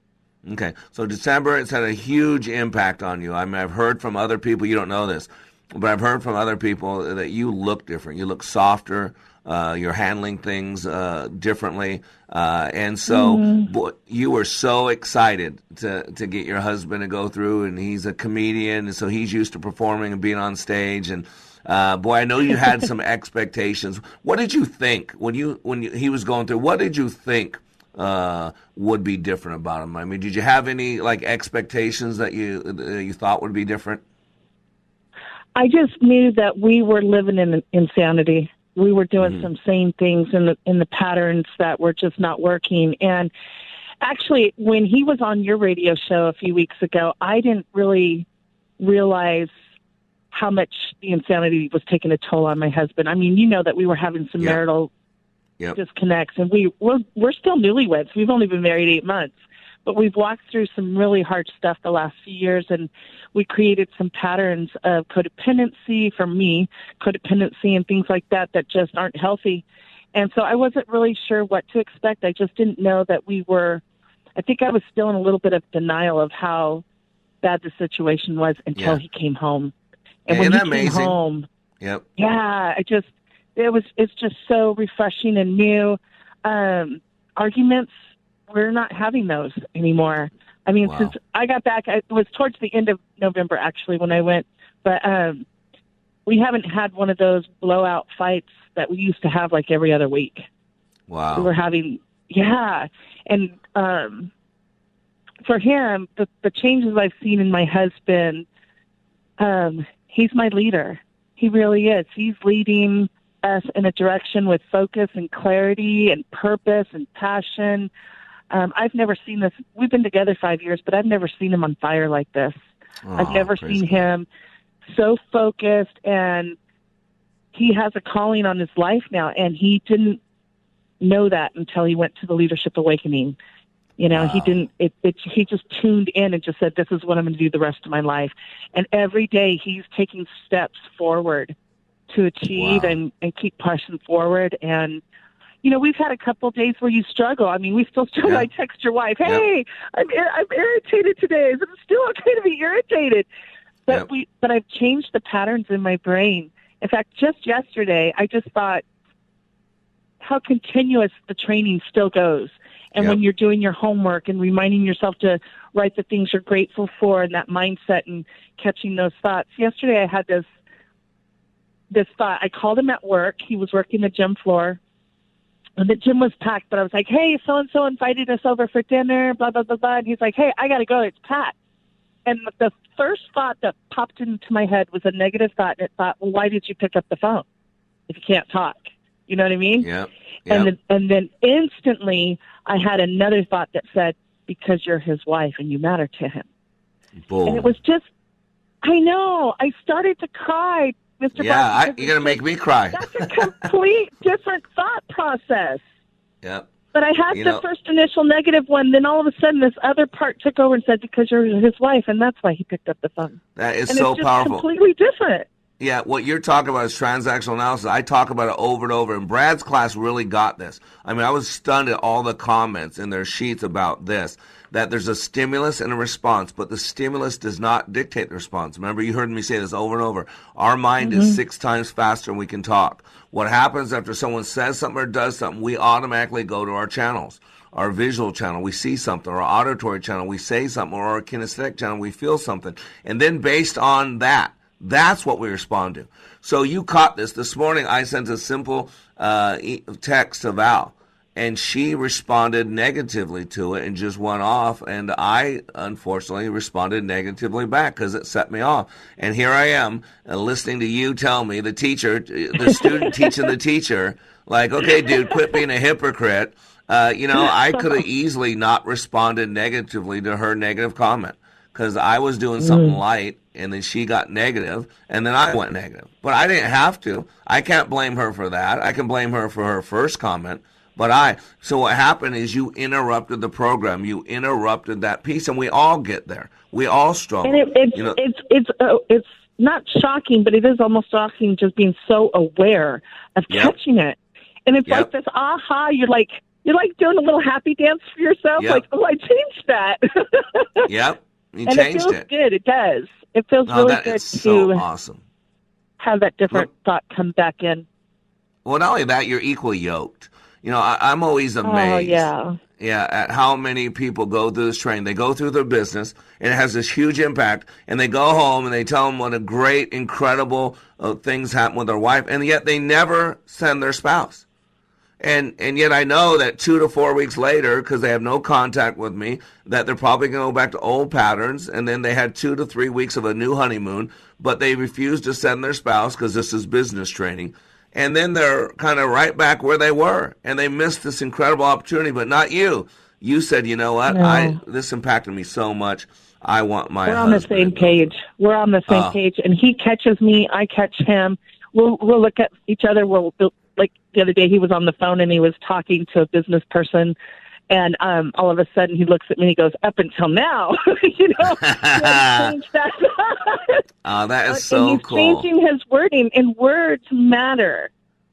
S13: Okay, so December it's had a huge impact on you. I mean, I've heard from other people. You don't know this, but I've heard from other people that you look different. You look softer. Uh, you're handling things uh, differently, uh, and so
S23: Mhm.
S13: boy, you were so excited to to get your husband to go through. And he's a comedian, and so he's used to performing and being on stage. And uh, boy, I know you had some expectations. What did you think when you when you, he was going through? What did you think? uh, would be different about him? I mean, did you have any like expectations that you uh, you thought would be different?
S23: I just knew that we were living in insanity. We were doing
S13: Mhm.
S23: some same things in the in the patterns that were just not working. And actually, when he was on your radio show a few weeks ago, I didn't really realize how much the insanity was taking a toll on my husband. I mean, you know that we were having some
S13: Yeah.
S23: marital
S13: Yep.
S23: disconnects, and we we're we're still newlyweds. We've only been married eight months, but we've walked through some really hard stuff the last few years, and we created some patterns of codependency for me, codependency and things like that that just aren't healthy. And so I wasn't really sure what to expect. I just didn't know that we were. I think I was still in a little bit of denial of how bad the situation was until
S13: Yeah.
S23: he came home. And
S13: Isn't
S23: when he
S13: that amazing?
S23: came home,
S13: Yep.
S23: yeah, I just it was it's just so refreshing and new. Um, arguments, we're not having those anymore. I mean,
S13: Wow.
S23: since I got back, it was towards the end of November actually when I went, but um, we haven't had one of those blowout fights that we used to have like every other week.
S13: Wow.
S23: We were having, yeah, and um, for him, the the changes I've seen in my husband, um, he's my leader. He really is. He's leading us in a direction with focus and clarity and purpose and passion. Um, I've never seen this. We've been together five years, but I've never seen him on fire like this. I've never seen him so focused and he has a calling on his life now and he didn't know that until he went to the leadership awakening you know he didn't it, it he just tuned in and just said this is what i'm going to do the rest of my life and every day he's taking steps forward to achieve
S24: Wow.
S23: and and keep pushing forward and you know we've had a couple of days where you struggle i mean we still struggle
S24: Yeah.
S23: i text your wife hey i'm i'm irritated today is it still okay to be irritated but we but I've changed the patterns in my brain. In fact, just yesterday I just thought how continuous the training still goes. And when you're doing your homework and reminding yourself to write the things you're grateful for and that mindset and catching those thoughts. Yesterday I had this this thought. I called him at work. He was working the gym floor. And the gym was packed, but I was like, Hey, so and so invited us over for dinner, blah blah blah blah and he's like, Hey, I gotta go, it's packed. And the first thought that popped into my head was a negative thought. And it thought, well, why did you pick up the phone if you can't talk? You know what I mean?
S13: Yep.
S23: And then, and then instantly, I had another thought that said, because you're his wife and you matter to him.
S13: Boom.
S23: And it was just, I know, I started to cry, Mr.
S13: yeah, I, you're gonna make me cry.
S23: That's a complete different thought process.
S13: Yep.
S23: But I had
S13: You
S23: the
S13: know-
S23: first initial negative one. Then all of a sudden, this other part took over and said because you're his wife, and that's why he picked up the phone.
S13: That is
S23: and
S13: so
S23: it's just
S13: powerful.
S23: Completely different.
S13: Yeah, what you're talking about is transactional analysis. I talk about it over and over, and Brad's class really got this. I mean, I was stunned at all the comments in their sheets about this. That there's a stimulus and a response, but the stimulus does not dictate the response. Remember, you heard me say this over and over. Our mind
S23: Mhm.
S13: is six times faster than we can talk. What happens after someone says something or does something, we automatically go to our channels. Our visual channel, we see something, or our auditory channel, we say something, or our kinesthetic channel, we feel something. And then based on that, that's what we respond to. So you caught this. This morning I sent a simple uh, text to Val, and she responded negatively to it and just went off. And I, unfortunately, responded negatively back because it set me off. And here I am uh, listening to you tell me, the teacher, the student teaching the teacher, like, okay, dude, quit being a hypocrite. Uh, you know, I could have easily not responded negatively to her negative comment because I was doing something
S23: Mm.
S13: light and then she got negative and then I went negative. But I didn't have to. I can't blame her for that. I can blame her for her first comment. But I, so what happened is you interrupted the program. You interrupted that piece and we all get there. We all struggle.
S23: And it, it's
S13: you know,
S23: it's it's uh, it's not shocking, but it is almost shocking just being so aware of
S13: Yep.
S23: catching it. And it's
S13: Yep.
S23: like this aha. You're like you're like doing a little happy dance for yourself.
S13: Yep.
S23: Like oh, I changed that.
S13: yep. You
S23: and
S13: changed
S23: it feels
S13: it.
S23: good. It does. It feels
S13: Oh,
S23: really good to
S13: so awesome.
S23: have that different thought come back in.
S13: Well, not only that, you're equally yoked. You know, I, I'm always amazed.
S23: Oh yeah.
S13: Yeah, at how many people go through this training. They go through their business, and it has this huge impact. And they go home and they tell them what a great, incredible uh, things happen with their wife, and yet they never send their spouse. And and yet I know that two to four weeks later, because they have no contact with me, that they're probably going to go back to old patterns. And then they had two to three weeks of a new honeymoon, but they refused to send their spouse because this is business training. And then they're kind of right back where they were, and they missed this incredible opportunity. But not you. You said, you know what?
S23: No.
S13: I this impacted me so much. I want my
S23: We're on the same page. We're on the same
S13: Oh.
S23: page, and he catches me. I catch him. We'll we'll look at each other. We'll we'll- like the other day he was on the phone and he was talking to a business person, and um all of a sudden he looks at me and he goes, "Up until now, you know." you had to change that.
S13: Oh, that is
S23: and
S13: so
S23: he's
S13: cool.
S23: changing his wording, and words matter.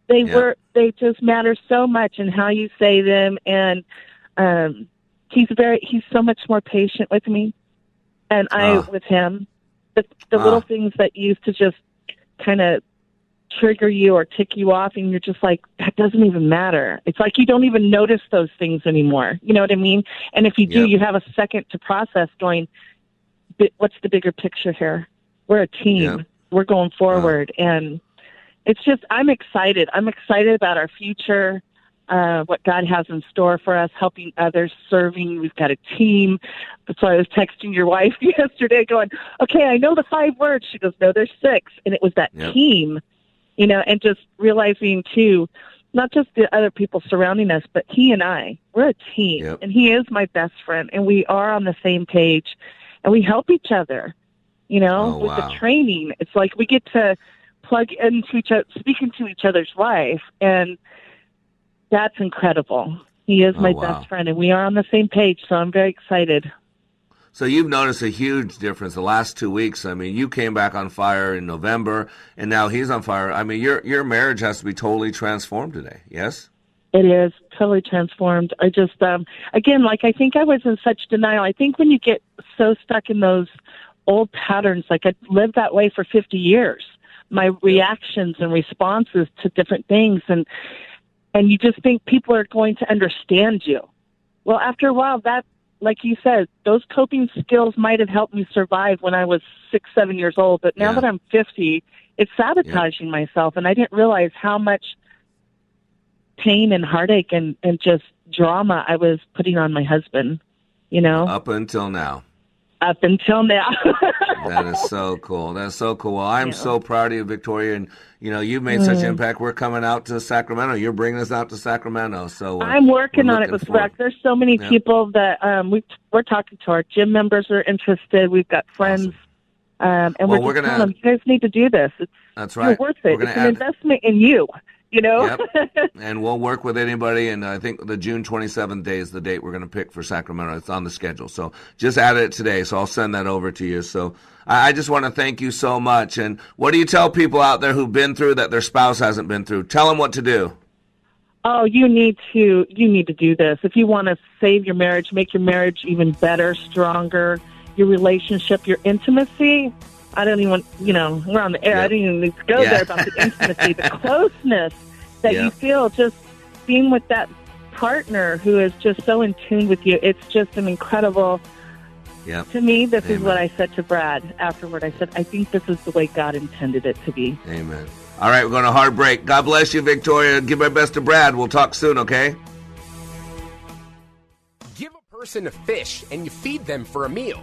S23: They
S13: Yeah.
S23: were they just matter so much, and how you say them. And um, he's very he's so much more patient with me, and I
S13: Ah.
S23: with him. The the
S13: Ah.
S23: little things that used to just kind of trigger you or tick you off, and you're just like that doesn't even matter. It's like you don't even notice those things anymore. You know what I mean? And if you do,
S13: Yep.
S23: you have a second to process. Going, what's the bigger picture here? We're a team.
S13: Yep.
S23: We're going forward, and it's just I'm excited. I'm excited about our future, uh, what God has in store for us, helping others, serving. We've got a team. That's why I was texting your wife yesterday, going, "Okay, I know the five words." She goes, "No, there's six. and it was that
S13: Yep.
S23: team, you know, and just realizing too. Not just the other people surrounding us, but he and I, we're a team.
S13: Yep.
S23: And he is my best friend, and we are on the same page, and we help each other you know,
S13: Oh,
S23: with
S13: wow.
S23: the training. It's like we get to plug into each other, speak into each other's life, and that's incredible. He is
S13: Oh,
S23: my
S13: wow.
S23: best friend, and we are on the same page, so I'm very excited.
S13: So you've noticed a huge difference the last two weeks. I mean, you came back on fire in November, and now he's on fire. I mean, your your marriage has to be totally transformed today. Yes.
S23: It is totally transformed. I just, um, again, like I think I was in such denial. I think when you get so stuck in those old patterns, like I lived that way for 50 years, my reactions and responses to different things, and and you just think people are going to understand you. Well, after a while, that, like you said, those coping skills might have helped me survive when I was six, seven years old. But now
S13: Yeah.
S23: that I'm 50, it's sabotaging myself, and I didn't realize how much pain and heartache and and just drama I was putting on my husband. You know,
S13: Up until now.
S23: Up until now.
S13: That is so cool. That's so cool. Well, I'm so proud of you, Victoria, and you know you've made such
S23: Mm.
S13: impact. We're coming out to Sacramento. You're bringing us out to Sacramento. So uh,
S23: I'm working on it with. Rec. There's so many
S13: Yeah.
S23: people that um, we we're talking to. Our gym members are interested. We've got friends, um, and
S13: Well,
S23: we're
S13: we're
S23: telling them, you guys need to do this. It's
S13: That's right.
S23: worth it. It's an
S13: add-
S23: investment in you. You know.
S13: Yep. and we'll work with anybody. And I think the June 27th day is the date we're going to pick for Sacramento. It's on the schedule. So just add it today. So I'll send that over to you. So I I just want to thank you so much. And what do you tell people out there who've been through that their spouse hasn't been through? Tell them what to do.
S23: Oh, you need to you need to do this if you want to save your marriage, make your marriage even better, stronger, your relationship, your intimacy. I don't even, you know, we're on the air. I didn't even need to go
S13: Yeah.
S23: there about the intimacy, the closeness that
S13: Yeah.
S23: you feel just being with that partner who is just so in tune with you. It's just an incredible.
S13: Yeah.
S23: To me, this is what I said to Brad afterward. I said, I think this is the way God intended it to be.
S13: Amen. All right, we're going to hard break. God bless you, Victoria. Give my best to Brad. We'll talk soon, okay?
S24: Give a person a fish and you feed them for a meal.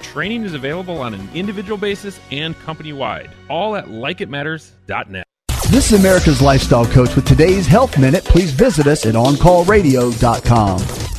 S25: Training is available on an individual basis and company wide, all at likeitmatters.net.
S8: This is America's Lifestyle Coach with today's Health Minute. Please visit us at OnCallRadio.com.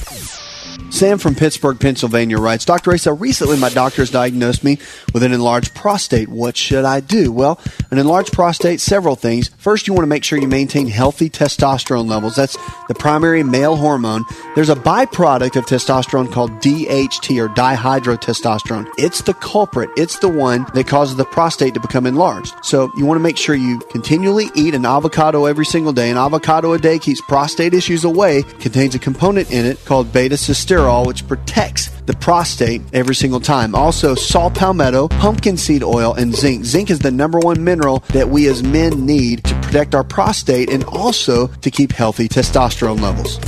S8: Sam from Pittsburgh, Pennsylvania writes, Dr. Asa, recently my doctor has diagnosed me with an enlarged prostate. What should I do? Well, an enlarged prostate, several things. First, you want to make sure you maintain healthy testosterone levels. That's the primary male hormone. There's a byproduct of testosterone called DHT or dihydrotestosterone. It's the culprit. It's the one that causes the prostate to become enlarged. So you want to make sure you continually eat an avocado every single day. An avocado a day keeps prostate issues away. Contains a component in it called beta cysterol, which protects the prostate every single time. Also, saw palmetto, pumpkin seed oil, and zinc. Zinc is the number one mineral that we as men need to protect our prostate and also to keep healthy testosterone levels.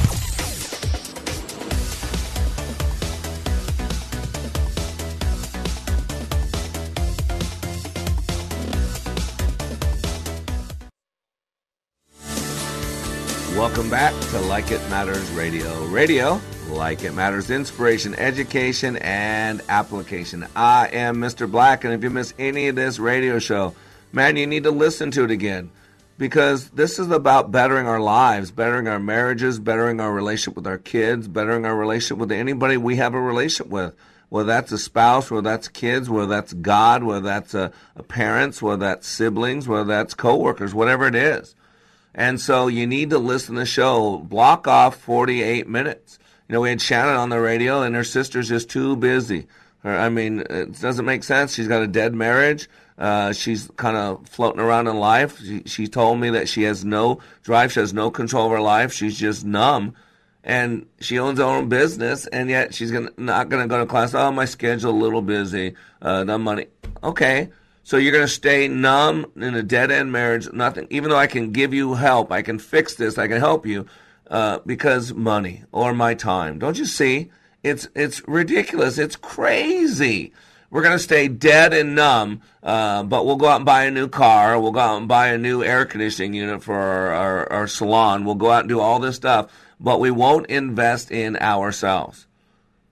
S13: Welcome back to Like It Matters Radio. Radio, like it matters, inspiration, education, and application. I am Mr. Black, and if you miss any of this radio show, man, you need to listen to it again because this is about bettering our lives, bettering our marriages, bettering our relationship with our kids, bettering our relationship with anybody we have a relationship with. Whether that's a spouse, whether that's kids, whether that's God, whether that's a, a parents, whether that's siblings, whether that's coworkers, whatever it is. And so you need to listen to the show. Block off 48 minutes. You know, we had Shannon on the radio, and her sister's just too busy. Her, I mean, it doesn't make sense. She's got a dead marriage. Uh, she's kind of floating around in life. She, she told me that she has no drive. She has no control of her life. She's just numb. And she owns her own business, and yet she's gonna, not going to go to class. Oh, my schedule a little busy. Uh, the money. Okay. So you're going to stay numb in a dead end marriage. Nothing. Even though I can give you help, I can fix this. I can help you uh, because money or my time. Don't you see? It's it's ridiculous. It's crazy. We're to stay dead and numb, uh, but we'll go out and buy a new car. We'll go out and buy a new air conditioning unit for our, our, our salon. We'll go out and do all this stuff, but we won't invest in ourselves.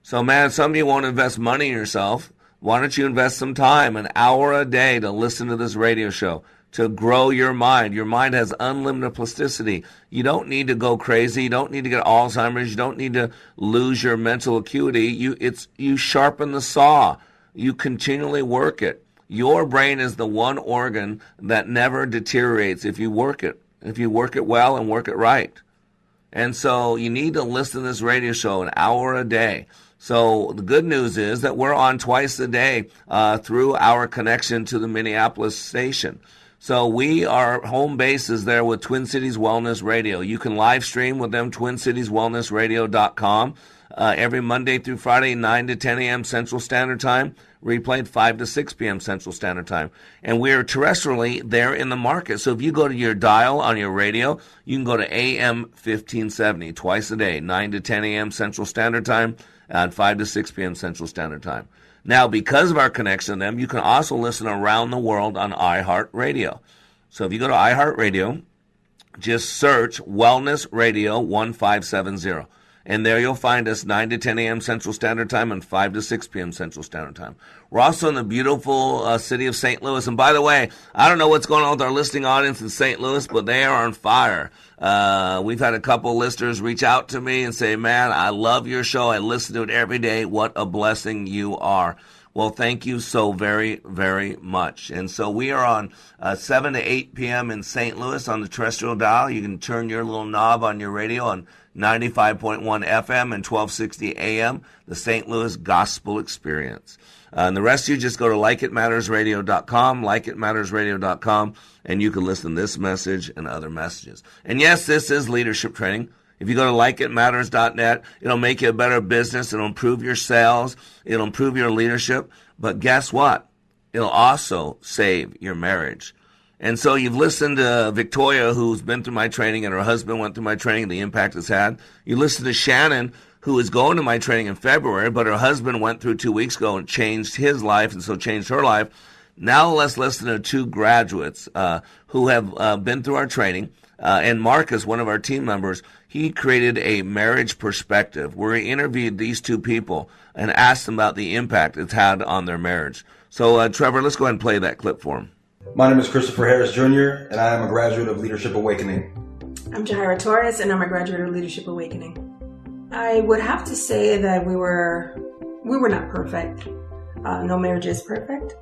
S13: So, man, some of you won't invest money in yourself. Why don't you invest some time, an hour a day, to listen to this radio show? To grow your mind. Your mind has unlimited plasticity. You don't need to go crazy. You don't need to get Alzheimer's. You don't need to lose your mental acuity. You it's you sharpen the saw. You continually work it. Your brain is the one organ that never deteriorates if you work it. If you work it well and work it right. And so you need to listen to this radio show an hour a day. So the good news is that we're on twice a day uh, through our connection to the Minneapolis station. So we are home base is there with Twin Cities Wellness Radio. You can live stream with them, twincitieswellnessradio.com. Uh, every Monday through Friday, 9 to 10 a.m. Central Standard Time, replayed 5 to 6 p.m. Central Standard Time. And we're terrestrially there in the market. So if you go to your dial on your radio, you can go to AM 1570 twice a day, 9 to 10 a.m. Central Standard Time, and 5 to 6 p.m. Central Standard Time. Now, because of our connection to them, you can also listen around the world on iHeartRadio. So if you go to iHeartRadio, just search Wellness Radio 1570. And there you'll find us 9 to 10 a.m. Central Standard Time and 5 to 6 p.m. Central Standard Time. We're also in the beautiful uh, city of St. Louis. And by the way, I don't know what's going on with our listening audience in St. Louis, but they are on fire. Uh, we've had a couple listeners reach out to me and say, man, I love your show. I listen to it every day. What a blessing you are. Well, thank you so very, very much. And so we are on uh, 7 to 8 p.m. in St. Louis on the terrestrial dial. You can turn your little knob on your radio on 95.1 FM and 1260 AM, the St. Louis Gospel Experience. Uh, and the rest of you just go to likeitmattersradio.com, likeitmattersradio.com, and you can listen to this message and other messages. And yes, this is leadership training. If you go to likeitmatters.net, it'll make you a better business. It'll improve your sales. It'll improve your leadership. But guess what? It'll also save your marriage. And so you've listened to Victoria, who's been through my training, and her husband went through my training, the impact it's had. You listen to Shannon, who is going to my training in February, but her husband went through two weeks ago and changed his life, and so changed her life. Now let's listen to two graduates uh, who have uh, been through our training. Uh, and Marcus, one of our team members, he created a marriage perspective where he interviewed these two people and asked them about the impact it's had on their marriage. So, uh, Trevor, let's go ahead and play that clip for him.
S26: My name is Christopher Harris Jr., and I am a graduate of Leadership Awakening.
S27: I'm Jahira Torres, and I'm a graduate of Leadership Awakening. I would have to say that we were we were not perfect. Uh, no marriage is perfect.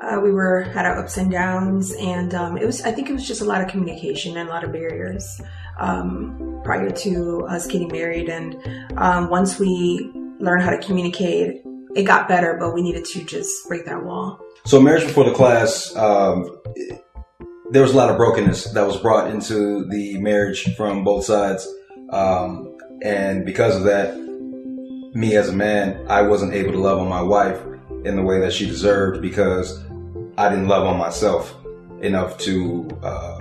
S27: Uh, we were had our ups and downs, and um, it was. I think it was just a lot of communication and a lot of barriers um, prior to us getting married. And um, once we learned how to communicate, it got better. But we needed to just break that wall.
S26: So, marriage before the class, um, there was a lot of brokenness that was brought into the marriage from both sides. Um, and because of that, me as a man, I wasn't able to love on my wife in the way that she deserved because I didn't love on myself enough to uh,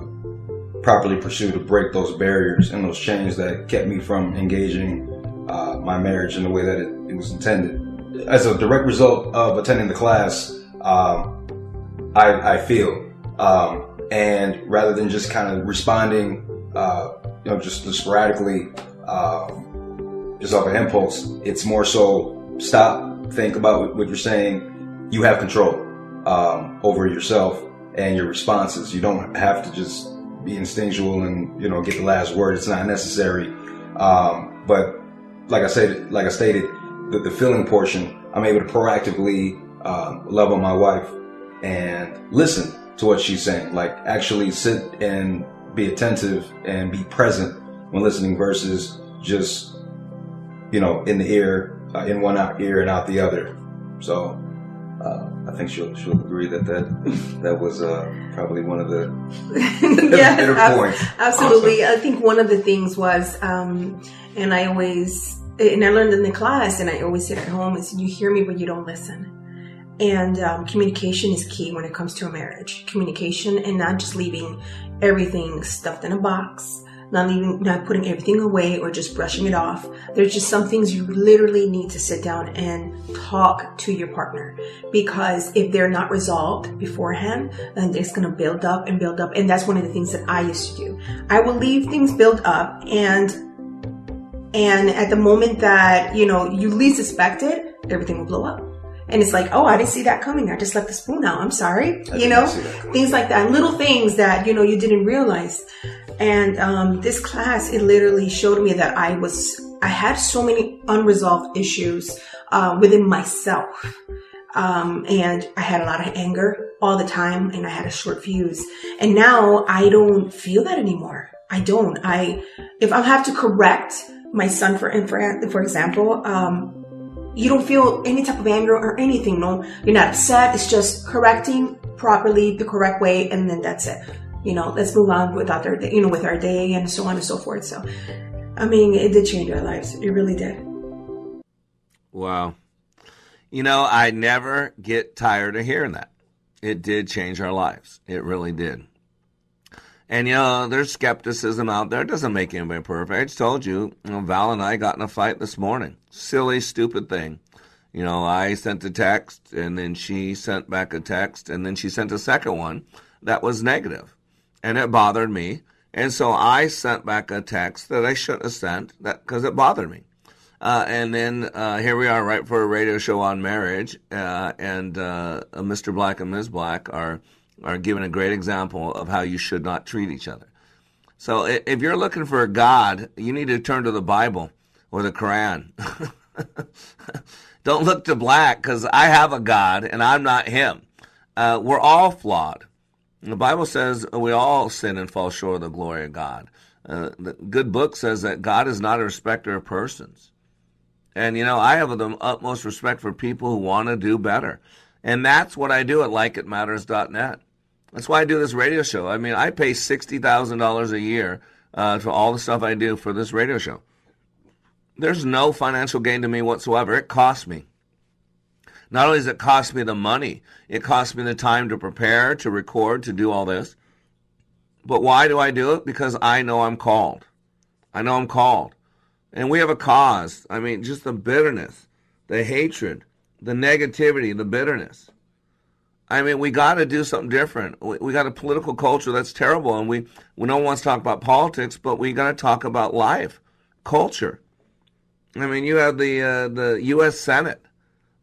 S26: properly pursue to break those barriers and those chains that kept me from engaging uh, my marriage in the way that it, it was intended. As a direct result of attending the class, um, I, I, feel. Um, and rather than just kind of responding, uh, you know, just sporadically, um, just off of impulse, it's more so stop, think about what you're saying. You have control um, over yourself and your responses. You don't have to just be instinctual and you know get the last word. It's not necessary. Um, but like I said, like I stated, the, the feeling portion, I'm able to proactively uh, love on my wife and listen to what she's saying. Like actually sit and be attentive and be present when listening versus just, you know, in the ear, uh, in one ear and out the other. So, uh, I think she'll she'll agree that that that was uh, probably one of the
S27: yeah,
S26: better
S27: ab-
S26: points.
S27: Absolutely, I think one of the things was, um, and I always and I learned in the class, and I always sit at home is you hear me but you don't listen. And um, communication is key when it comes to a marriage. Communication and not just leaving everything stuffed in a box. Not leaving, not putting everything away or just brushing it off. There's just some things you literally need to sit down and talk to your partner because if they're not resolved beforehand, then it's going to build up and build up. And that's one of the things that I used to do. I will leave things build up and and at the moment that you know you least expect it, everything will blow up. And it's like, oh, I didn't see that coming. I just left the spoon out. I'm sorry. you know, things like that, little things that, you know, you didn't realize. And, um, this class, it literally showed me that I was, I had so many unresolved issues, uh, within myself. Um, and I had a lot of anger all the time and I had a short fuse. And now I don't feel that anymore. I don't. I, if I have to correct my son for, for, example, um, you don't feel any type of anger or anything. No, you're not upset. It's just correcting properly the correct way, and then that's it. You know, let's move on with other, you know, with our day and so on and so forth. So, I mean, it did change our lives. It really did.
S13: Wow. You know, I never get tired of hearing that. It did change our lives. It really did. And you know, there's skepticism out there. It doesn't make anybody perfect. I just told you, you know, Val and I got in a fight this morning. Silly, stupid thing. You know, I sent a text and then she sent back a text and then she sent a second one that was negative. And it bothered me. And so I sent back a text that I shouldn't have sent because it bothered me. Uh, and then uh, here we are, right for a radio show on marriage, uh, and uh, Mr. Black and Ms. Black are are giving a great example of how you should not treat each other. So if you're looking for a God, you need to turn to the Bible or the Quran. Don't look to black because I have a God and I'm not him. Uh, we're all flawed. The Bible says we all sin and fall short of the glory of God. Uh, the good book says that God is not a respecter of persons. And, you know, I have the utmost respect for people who want to do better. And that's what I do at likeitmatters.net. That's why I do this radio show. I mean, I pay $60,000 a year uh, for all the stuff I do for this radio show. There's no financial gain to me whatsoever. It costs me. Not only does it cost me the money, it costs me the time to prepare, to record, to do all this. But why do I do it? Because I know I'm called. I know I'm called. And we have a cause. I mean, just the bitterness, the hatred, the negativity, the bitterness. I mean, we got to do something different. We, we, got a political culture that's terrible, and we we don't want to talk about politics, but we got to talk about life, culture. I mean, you have the uh, the U.S. Senate.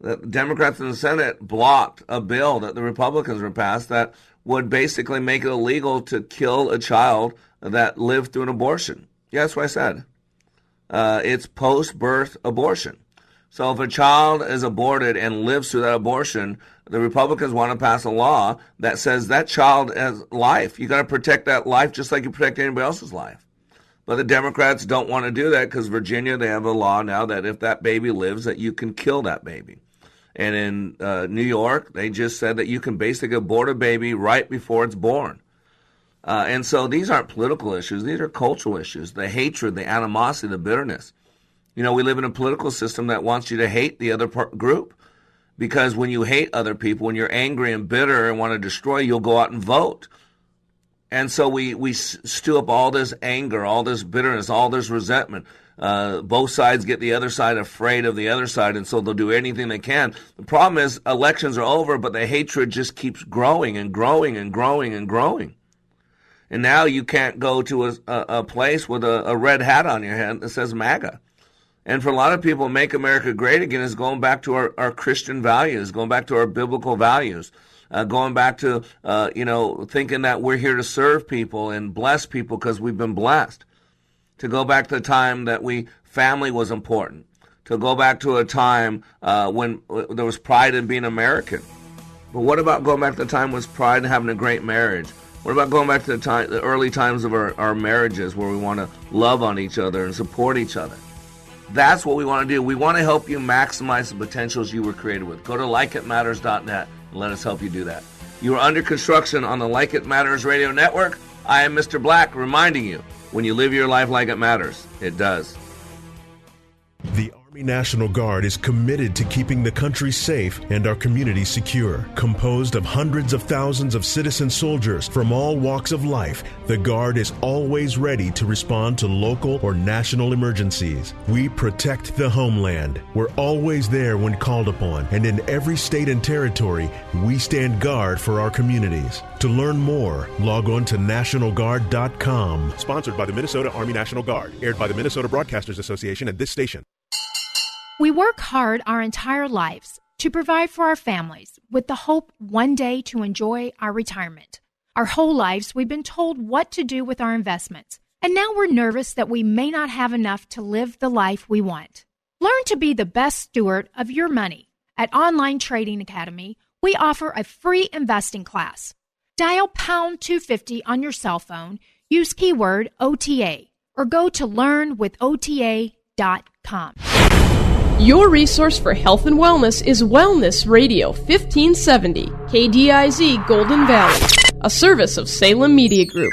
S13: The Democrats in the Senate blocked a bill that the Republicans were passed that would basically make it illegal to kill a child that lived through an abortion. Yeah, that's what I said. Uh, it's post-birth abortion. So if a child is aborted and lives through that abortion, the Republicans want to pass a law that says that child has life. You got to protect that life just like you protect anybody else's life. But the Democrats don't want to do that because Virginia, they have a law now that if that baby lives, that you can kill that baby. And in uh, New York, they just said that you can basically abort a baby right before it's born. Uh, and so these aren't political issues; these are cultural issues. The hatred, the animosity, the bitterness. You know, we live in a political system that wants you to hate the other part, group because when you hate other people, when you're angry and bitter and want to destroy, you'll go out and vote. And so we, we stew up all this anger, all this bitterness, all this resentment. Uh, both sides get the other side afraid of the other side, and so they'll do anything they can. The problem is elections are over, but the hatred just keeps growing and growing and growing and growing. And now you can't go to a, a, a place with a, a red hat on your head that says MAGA. And for a lot of people, Make America Great Again is going back to our, our Christian values, going back to our biblical values, uh, going back to, uh, you know, thinking that we're here to serve people and bless people because we've been blessed. To go back to the time that we, family was important. To go back to a time uh, when uh, there was pride in being American. But what about going back to the time was pride in having a great marriage? What about going back to the time, the early times of our, our marriages where we want to love on each other and support each other? That's what we want to do. We want to help you maximize the potentials you were created with. Go to likeitmatters.net and let us help you do that. You are under construction on the Like It Matters radio network. I am Mr. Black, reminding you when you live your life like it matters, it does.
S7: The Army
S28: National Guard is committed to keeping the country safe and our communities secure. Composed of hundreds of thousands of citizen soldiers from all walks of life, the Guard is always ready to respond to local or national emergencies. We protect the homeland. We're always there when called upon, and in every state and territory, we stand guard for our communities. To learn more, log on to NationalGuard.com.
S29: Sponsored by the Minnesota Army National Guard. Aired by the Minnesota Broadcasters Association and this station.
S10: We work hard our entire lives to provide for our families with the hope one day to enjoy our retirement. Our whole lives, we've been told what to do with our investments, and now we're nervous that we may not have enough to live the life we want. Learn to be the best steward of your money. At Online Trading Academy, we offer a free investing class. Dial pound 250 on your cell phone, use keyword OTA, or go to learnwithota.com.
S14: Your resource for health and wellness is Wellness Radio 1570, KDIZ Golden Valley, a service of Salem Media Group.